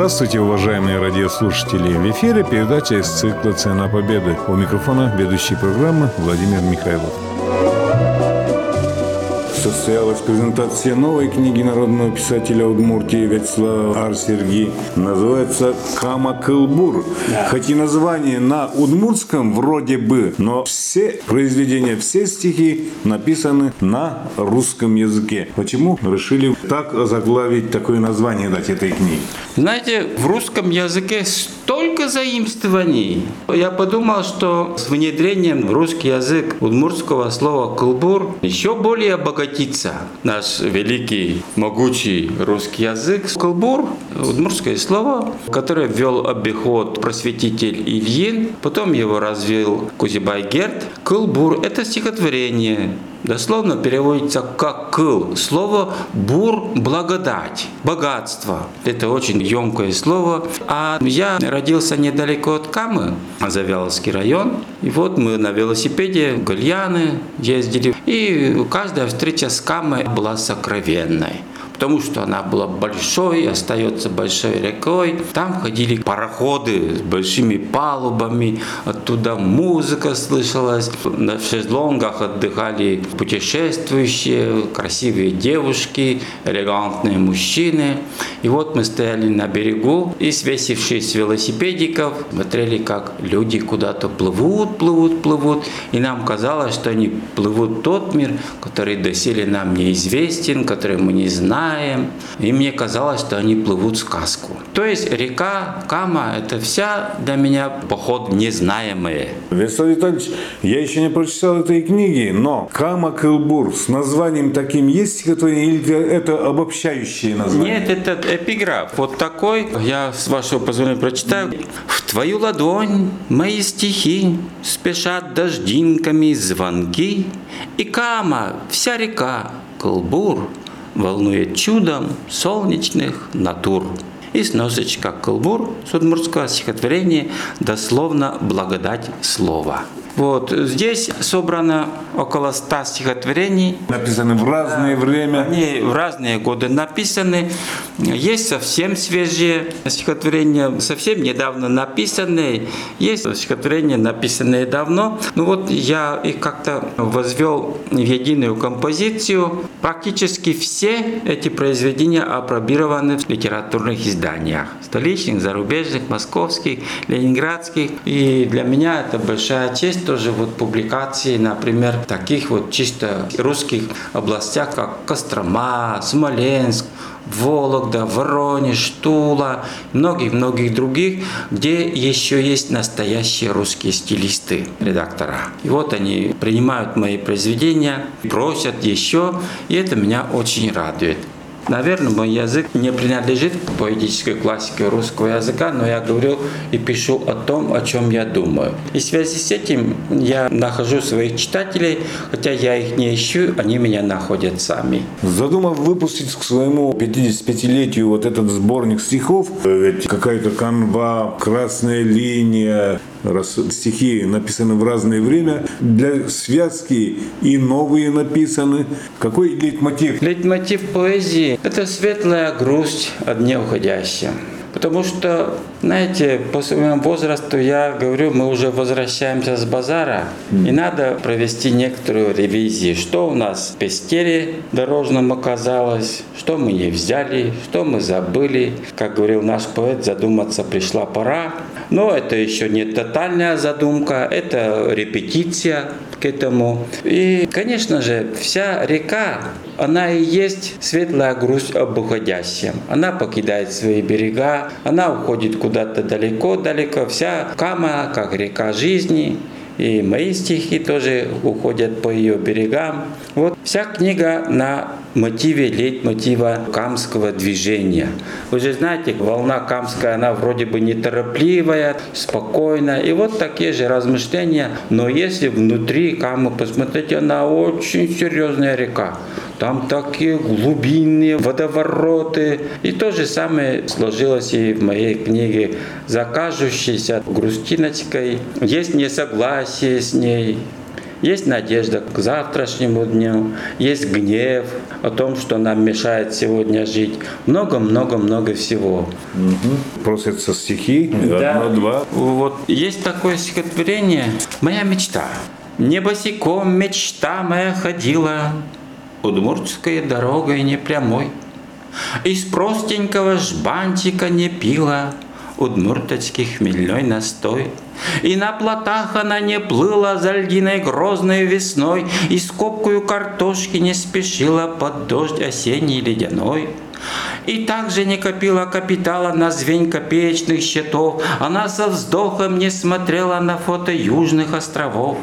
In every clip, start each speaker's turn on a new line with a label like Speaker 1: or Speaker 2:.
Speaker 1: Здравствуйте, уважаемые радиослушатели! В эфире передача из цикла «Цена победы». У микрофона ведущий программы Владимир Михайлов состоялась презентация новой книги народного писателя Удмуртии Вячеслава Арсерги. Называется «Кама Кылбур». Да. Хоть и название на удмуртском вроде бы, но все произведения, все стихи написаны на русском языке. Почему решили так заглавить такое название дать этой книге?
Speaker 2: Знаете, в русском языке столько заимствований. Я подумал, что с внедрением в русский язык удмуртского слова «кылбур» еще более обогатится наш великий, могучий русский язык. Кылбур – удмуртское слово, которое ввел обиход просветитель Ильин, потом его развил Кузибай Герд. Кылбур – это стихотворение, дословно переводится как «кыл». Слово «бур» – благодать, богатство. Это очень емкое слово. А я родился недалеко от Камы, Завяловский район. И вот мы на велосипеде в Гальяны ездили. И каждая встреча с Камой была сокровенной потому что она была большой, остается большой рекой. Там ходили пароходы с большими палубами, оттуда музыка слышалась. На шезлонгах отдыхали путешествующие, красивые девушки, элегантные мужчины. И вот мы стояли на берегу и, свесившись с велосипедиков, смотрели, как люди куда-то плывут, плывут, плывут. И нам казалось, что они плывут тот мир, который доселе нам неизвестен, который мы не знаем, знаем. И мне казалось, что они плывут сказку. То есть река Кама – это вся для меня поход незнаемые.
Speaker 1: Вячеслав Витальевич, я еще не прочитал этой книги, но Кама Кылбур с названием таким есть стихотворение или это обобщающее название?
Speaker 2: Нет, это эпиграф. Вот такой. Я, с вашего позволения, прочитаю. В твою ладонь мои стихи спешат дождинками звонки, и Кама, вся река, Кылбур – волнует чудом солнечных натур. И сносочка «Кылбур» с удмуртского стихотворения дословно «благодать слова». Вот. Здесь собрано около ста стихотворений.
Speaker 1: Написаны в разное время.
Speaker 2: Они в разные годы написаны. Есть совсем свежие стихотворения, совсем недавно написанные. Есть стихотворения, написанные давно. Ну вот я их как-то возвел в единую композицию. Практически все эти произведения опробированы в литературных изданиях. Столичных, зарубежных, московских, ленинградских. И для меня это большая честь тоже вот публикации, например, таких вот чисто русских областях, как Кострома, Смоленск, Вологда, Воронеж, Тула, многих-многих других, где еще есть настоящие русские стилисты, редактора. И вот они принимают мои произведения, просят еще, и это меня очень радует. Наверное, мой язык не принадлежит к поэтической классике русского языка, но я говорю и пишу о том, о чем я думаю. И в связи с этим я нахожу своих читателей, хотя я их не ищу, они меня находят сами.
Speaker 1: Задумав выпустить к своему 55-летию вот этот сборник стихов, ведь какая-то канва, красная линия, раз стихи написаны в разное время, для связки и новые написаны. Какой лейтмотив?
Speaker 2: Лейтмотив поэзии – это светлая грусть о дне уходящем. Потому что, знаете, по своему возрасту я говорю, мы уже возвращаемся с базара, и надо провести некоторую ревизию. Что у нас в пестере дорожном оказалось, что мы не взяли, что мы забыли. Как говорил наш поэт, задуматься пришла пора. Но это еще не тотальная задумка, это репетиция к этому. И, конечно же, вся река, она и есть светлая грусть об уходящем. Она покидает свои берега, она уходит куда-то далеко-далеко. Вся Кама, как река жизни, и мои стихи тоже уходят по ее берегам. Вот вся книга на мотиве лейтмотива камского движения. Вы же знаете, волна камская, она вроде бы неторопливая, спокойная. И вот такие же размышления. Но если внутри камы посмотреть, она очень серьезная река. Там такие глубинные водовороты. И то же самое сложилось и в моей книге «Закажущейся грустиночкой». Есть несогласие с ней, Есть надежда к завтрашнему дню, есть гнев о том, что нам мешает сегодня жить. Много-много-много всего.
Speaker 1: Угу. Просятся стихи,
Speaker 2: Да.
Speaker 1: одно-два.
Speaker 2: Вот есть такое стихотворение «Моя мечта». Не босиком мечта моя ходила Удмуртской дорогой непрямой. Из простенького жбантика не пила Удмурточский хмельной настой. И на плотах она не плыла за льдиной грозной весной, И скобкою картошки не спешила под дождь осенний ледяной. И также не копила капитала на звень копеечных счетов, Она со вздохом не смотрела на фото южных островов.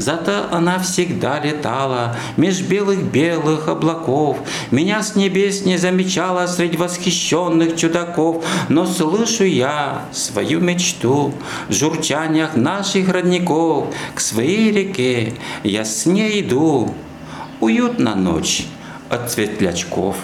Speaker 2: Зато она всегда летала меж белых-белых облаков. Меня с небес не замечала среди восхищенных чудаков. Но слышу я свою мечту в журчаниях наших родников. К своей реке я с ней иду. Уютна ночь от светлячков.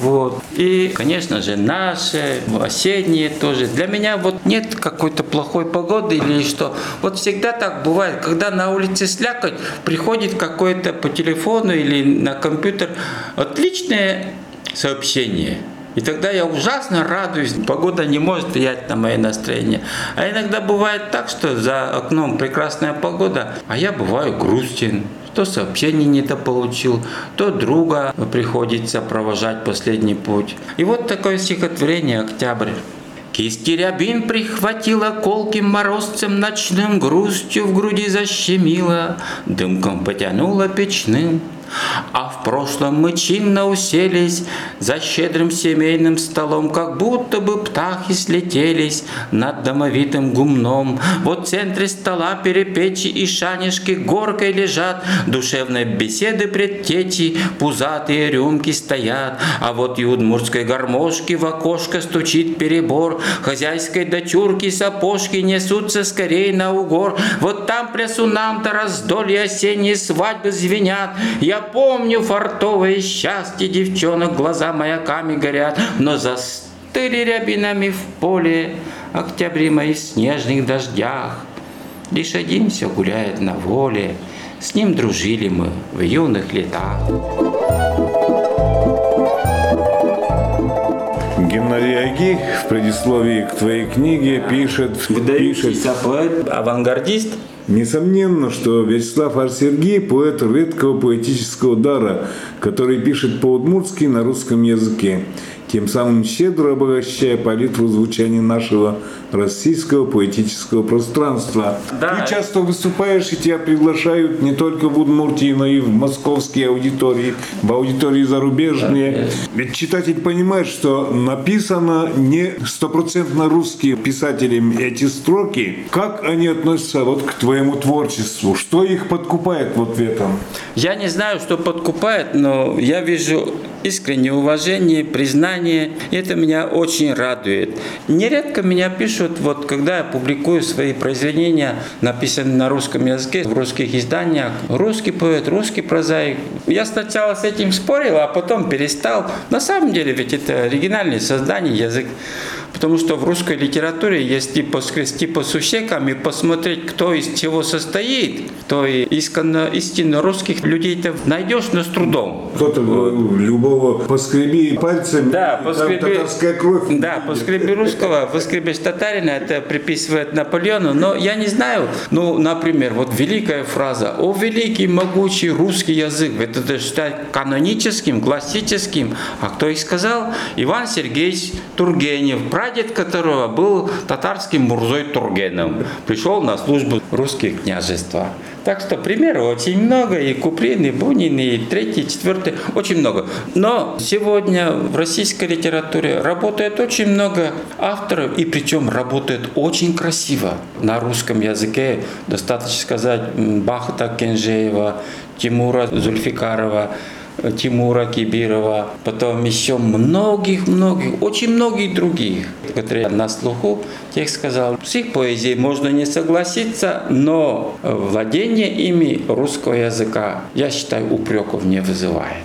Speaker 2: Вот. И, конечно же, наши, осенние тоже. Для меня вот нет какой-то плохой погоды или что. Вот всегда так бывает, когда на улице слякоть, приходит какое-то по телефону или на компьютер отличное сообщение. И тогда я ужасно радуюсь. Погода не может влиять на мое настроение. А иногда бывает так, что за окном прекрасная погода, а я бываю грустен, то сообщение недополучил, то друга приходится провожать последний путь. И вот такое стихотворение «Октябрь». Кисти рябин прихватила колким морозцем ночным, грустью в груди защемила, дымком потянула печным. А в прошлом мы чинно уселись за щедрым семейным столом, как будто бы птахи слетелись над домовитым гумном. Вот в центре стола перепечи и шанишки горкой лежат, душевной беседы предтечи, пузатые рюмки стоят, а вот и удмуртской гармошки в окошко стучит перебор, хозяйской дочурки сапожки несутся скорее на угор. Вот там плясу нам-то раздолье осенние свадьбы звенят. Я помню фартовое счастье девчонок, глаза маяками горят, но застыли рябинами в поле октябри мои в снежных дождях. Лишь один все гуляет на воле, с ним дружили мы в юных летах.
Speaker 1: Геннадий Аги в предисловии к твоей книге пишет, пишет
Speaker 2: Выдающийся поэт, авангардист,
Speaker 1: Несомненно, что Вячеслав Арсергий – поэт редкого поэтического дара, который пишет по-удмуртски на русском языке, тем самым щедро обогащая палитру звучания нашего российского поэтического пространства.
Speaker 2: Да.
Speaker 1: Ты часто выступаешь, и тебя приглашают не только в Удмуртии, но и в московские аудитории, в аудитории зарубежные. Ведь читатель понимает, что написано не стопроцентно русским писателем эти строки. Как они относятся вот к твоему творчеству? Что их подкупает вот в этом?
Speaker 2: Я не знаю, что подкупает, но я вижу искреннее уважение, признание. И это меня очень радует. Нередко меня пишут, вот когда я публикую свои произведения, написанные на русском языке, в русских изданиях, русский поэт, русский прозаик. Я сначала с этим спорил, а потом перестал. На самом деле ведь это оригинальное создание, язык. Потому что в русской литературе, если поскрести по сусекам и посмотреть, кто из чего состоит, то и исконно, истинно русских людей-то найдешь, но с трудом.
Speaker 1: Кто-то говорил, любого поскреби пальцем,
Speaker 2: Да,
Speaker 1: и там
Speaker 2: поскреби,
Speaker 1: татарская кровь.
Speaker 2: да, поскреби русского, поскребешь татарина, это приписывает Наполеону, но я не знаю, ну, например, вот великая фраза «О великий, могучий русский язык», это же считать каноническим, классическим, а кто их сказал? Иван Сергеевич Тургенев, прадед которого был татарским Мурзой Тургеном, пришел на службу в русские княжества. Так что примеров очень много, и Куприн, и Бунин, и третий, четвертый, очень много. Но сегодня в российской литературе работает очень много авторов, и причем работает очень красиво. На русском языке достаточно сказать Бахта Кенжеева, Тимура Зульфикарова, Тимура Кибирова, потом еще многих-многих, очень многих других, которые на слуху, тех сказал. С их поэзией можно не согласиться, но владение ими русского языка, я считаю, упреков не вызывает.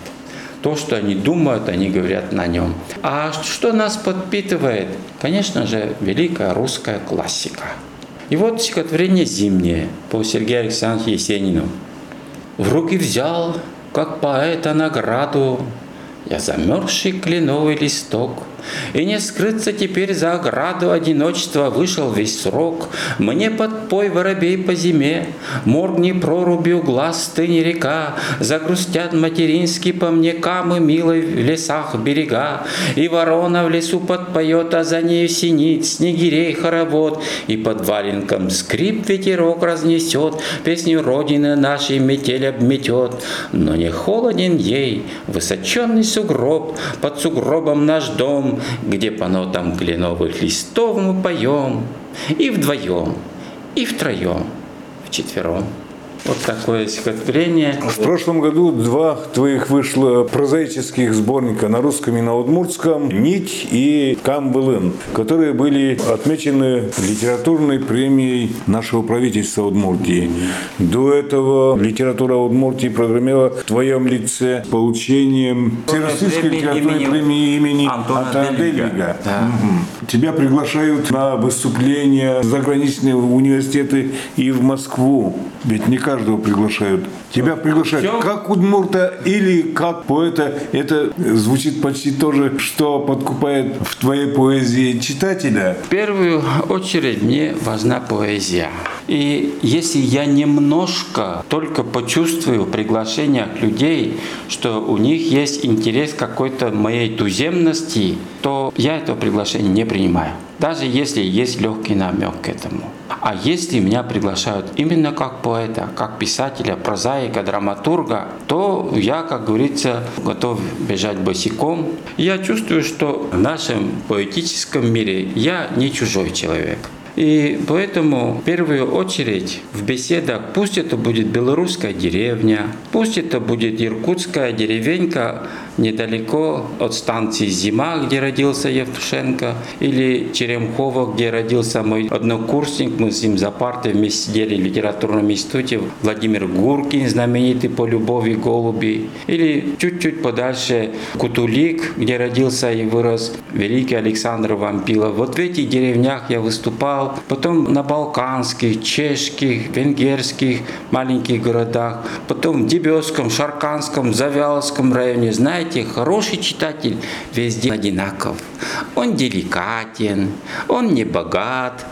Speaker 2: То, что они думают, они говорят на нем. А что нас подпитывает? Конечно же, великая русская классика. И вот стихотворение «Зимнее» по Сергею Александровичу Есенину. В руки взял, как поэта, награду, я замерзший кленовый листок — и не скрыться теперь за ограду одиночества вышел весь срок. Мне подпой воробей по зиме, моргни прорубью глаз стыни река, Загрустят материнские по мне камы милой в лесах берега, И ворона в лесу подпоет, а за нею синит снегирей хоровод, И под валенком скрип ветерок разнесет, Песню Родины нашей метель обметет. Но не холоден ей высоченный сугроб, Под сугробом наш дом, где по нотам кленовых листов мы поем, и вдвоем, и втроем, вчетвером. Вот такое стихотворение.
Speaker 1: В прошлом году два твоих вышло прозаических сборника на русском и на удмуртском «Нить» и «Камбылын», которые были отмечены литературной премией нашего правительства Удмуртии. До этого литература Удмуртии прогремела в твоем лице получением Всероссийской литературной премии имени Антона, Антона Дельвига. Да. Угу. Тебя приглашают на выступления в заграничные университеты и в Москву. Ведь не каждого приглашают. Тебя приглашают Все? как удмурта или как поэта. Это звучит почти то же, что подкупает в твоей поэзии читателя.
Speaker 2: В первую очередь мне важна поэзия. И если я немножко только почувствую приглашение людей, что у них есть интерес какой-то моей туземности, то я это приглашение не принимаю. Даже если есть легкий намек к этому. А если меня приглашают именно как поэта, как писателя, прозаика, драматурга, то я, как говорится, готов бежать босиком. Я чувствую, что в нашем поэтическом мире я не чужой человек. И поэтому в первую очередь в беседах пусть это будет белорусская деревня, пусть это будет иркутская деревенька недалеко от станции Зима, где родился Евтушенко, или Черемхово, где родился мой однокурсник, мы с ним за партой вместе сидели в литературном институте, Владимир Гуркин, знаменитый по любови голуби, или чуть-чуть подальше Кутулик, где родился и вырос великий Александр Вампилов. Вот в этих деревнях я выступал, потом на балканских, чешских, венгерских маленьких городах, потом в Дебесском, Шарканском, Завяловском районе. Знаете, хороший читатель везде одинаков. Он деликатен, он не богат,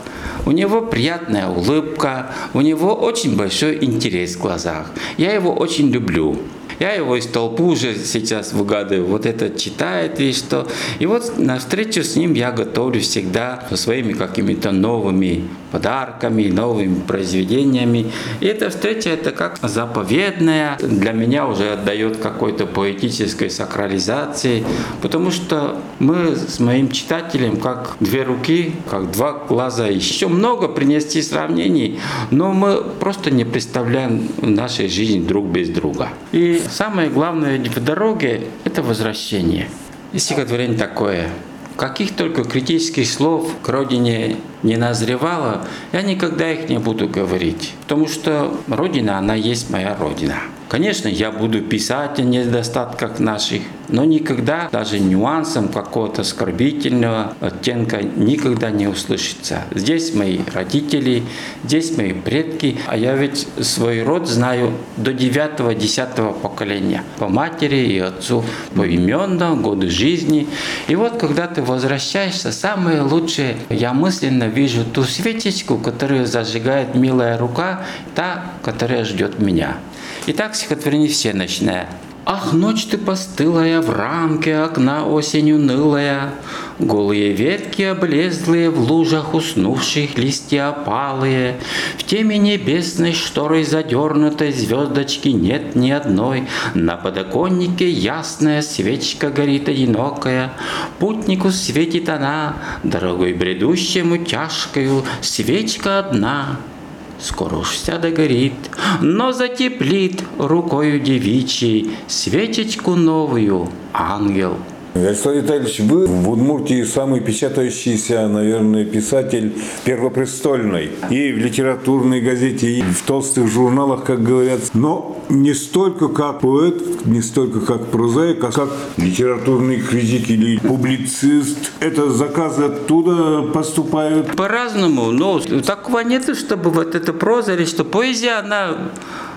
Speaker 2: у него приятная улыбка, у него очень большой интерес в глазах. Я его очень люблю. Я его из толпы уже сейчас выгадываю. Вот это читает и что. И вот на встречу с ним я готовлю всегда со своими какими-то новыми подарками, новыми произведениями. И эта встреча это как заповедная, для меня уже отдает какой-то поэтической сакрализации, потому что мы с моим читателем как две руки, как два глаза. Еще много принести сравнений, но мы просто не представляем нашей жизни друг без друга. И самое главное в дороге – это возвращение. И стихотворение такое. Каких только критических слов к родине не назревало, я никогда их не буду говорить. Потому что Родина, она есть моя Родина. Конечно, я буду писать о недостатках наших, но никогда даже нюансом какого-то оскорбительного оттенка никогда не услышится. Здесь мои родители, здесь мои предки, а я ведь свой род знаю до девятого-десятого поколения. По матери и отцу, по именам, годы жизни. И вот когда ты возвращаешься, самое лучшее, я мысленно вижу ту свечечку, которую зажигает милая рука, та, которая ждет меня. Итак, стихотворение всеночное. Ах, ночь ты постылая, в рамке окна осень унылая, Голые ветки облезлые, в лужах уснувших листья опалые, В теме небесной шторой задернутой звездочки нет ни одной, На подоконнике ясная свечка горит одинокая, Путнику светит она, дорогой бредущему тяжкою, Свечка одна — скоро уж вся догорит, но затеплит рукою девичьей свечечку новую ангел
Speaker 1: Вячеслав Витальевич, вы в Удмуртии самый печатающийся, наверное, писатель первопрестольной. И в литературной газете, и в толстых журналах, как говорят. Но не столько как поэт, не столько как прозаик, а как литературный критик или публицист. Это заказы оттуда поступают.
Speaker 2: По-разному, но такого нет, чтобы вот это проза или что поэзия, она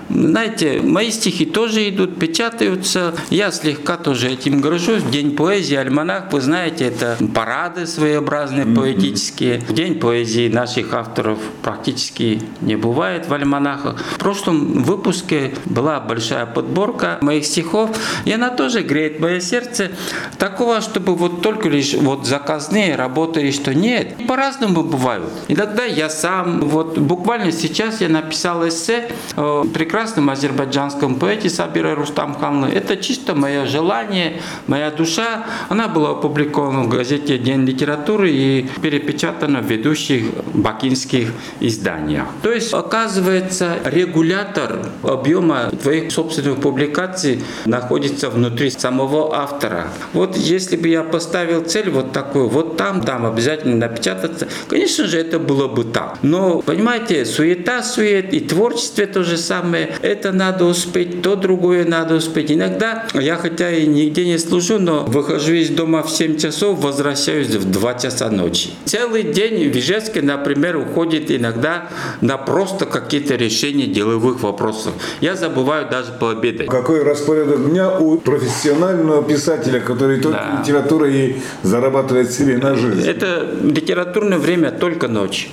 Speaker 2: знаете, мои стихи тоже идут, печатаются. Я слегка тоже этим горжусь. День поэзии, альманах, вы знаете, это парады своеобразные поэтические. День поэзии наших авторов практически не бывает в альманахах. В прошлом выпуске была большая подборка моих стихов, и она тоже греет мое сердце. Такого, чтобы вот только лишь вот заказные работали, что нет. По-разному бывают. Иногда я сам, вот буквально сейчас я написал эссе прекрасно прекрасном азербайджанском поэте Сабира Рустамханлы. Это чисто мое желание, моя душа. Она была опубликована в газете «День литературы» и перепечатана в ведущих бакинских изданиях. То есть, оказывается, регулятор объема твоих собственных публикаций находится внутри самого автора. Вот если бы я поставил цель вот такую, вот там, там обязательно напечататься, конечно же, это было бы так. Но, понимаете, суета, сует и творчество то же самое это надо успеть, то другое надо успеть. Иногда я хотя и нигде не служу, но выхожу из дома в 7 часов, возвращаюсь в 2 часа ночи. Целый день в Ижевске, например, уходит иногда на просто какие-то решения деловых вопросов. Я забываю даже пообедать.
Speaker 1: Какой распорядок дня у профессионального писателя, который только да. литературой зарабатывает себе на жизнь?
Speaker 2: Это литературное время только ночь.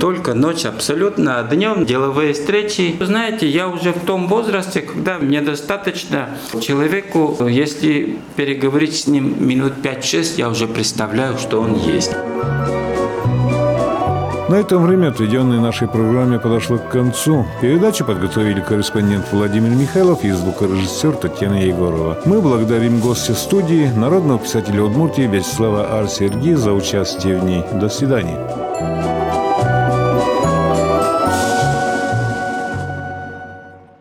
Speaker 2: Только ночь абсолютно. А днем деловые встречи. Знаете, я уже в том возрасте, когда мне достаточно человеку, если переговорить с ним минут 5-6, я уже представляю, что он есть.
Speaker 1: На этом время, отведенное нашей программе, подошло к концу. Передачу подготовили корреспондент Владимир Михайлов и звукорежиссер Татьяна Егорова. Мы благодарим гостя студии, народного писателя Удмуртии Вячеслава Арсергии за участие в ней. До свидания.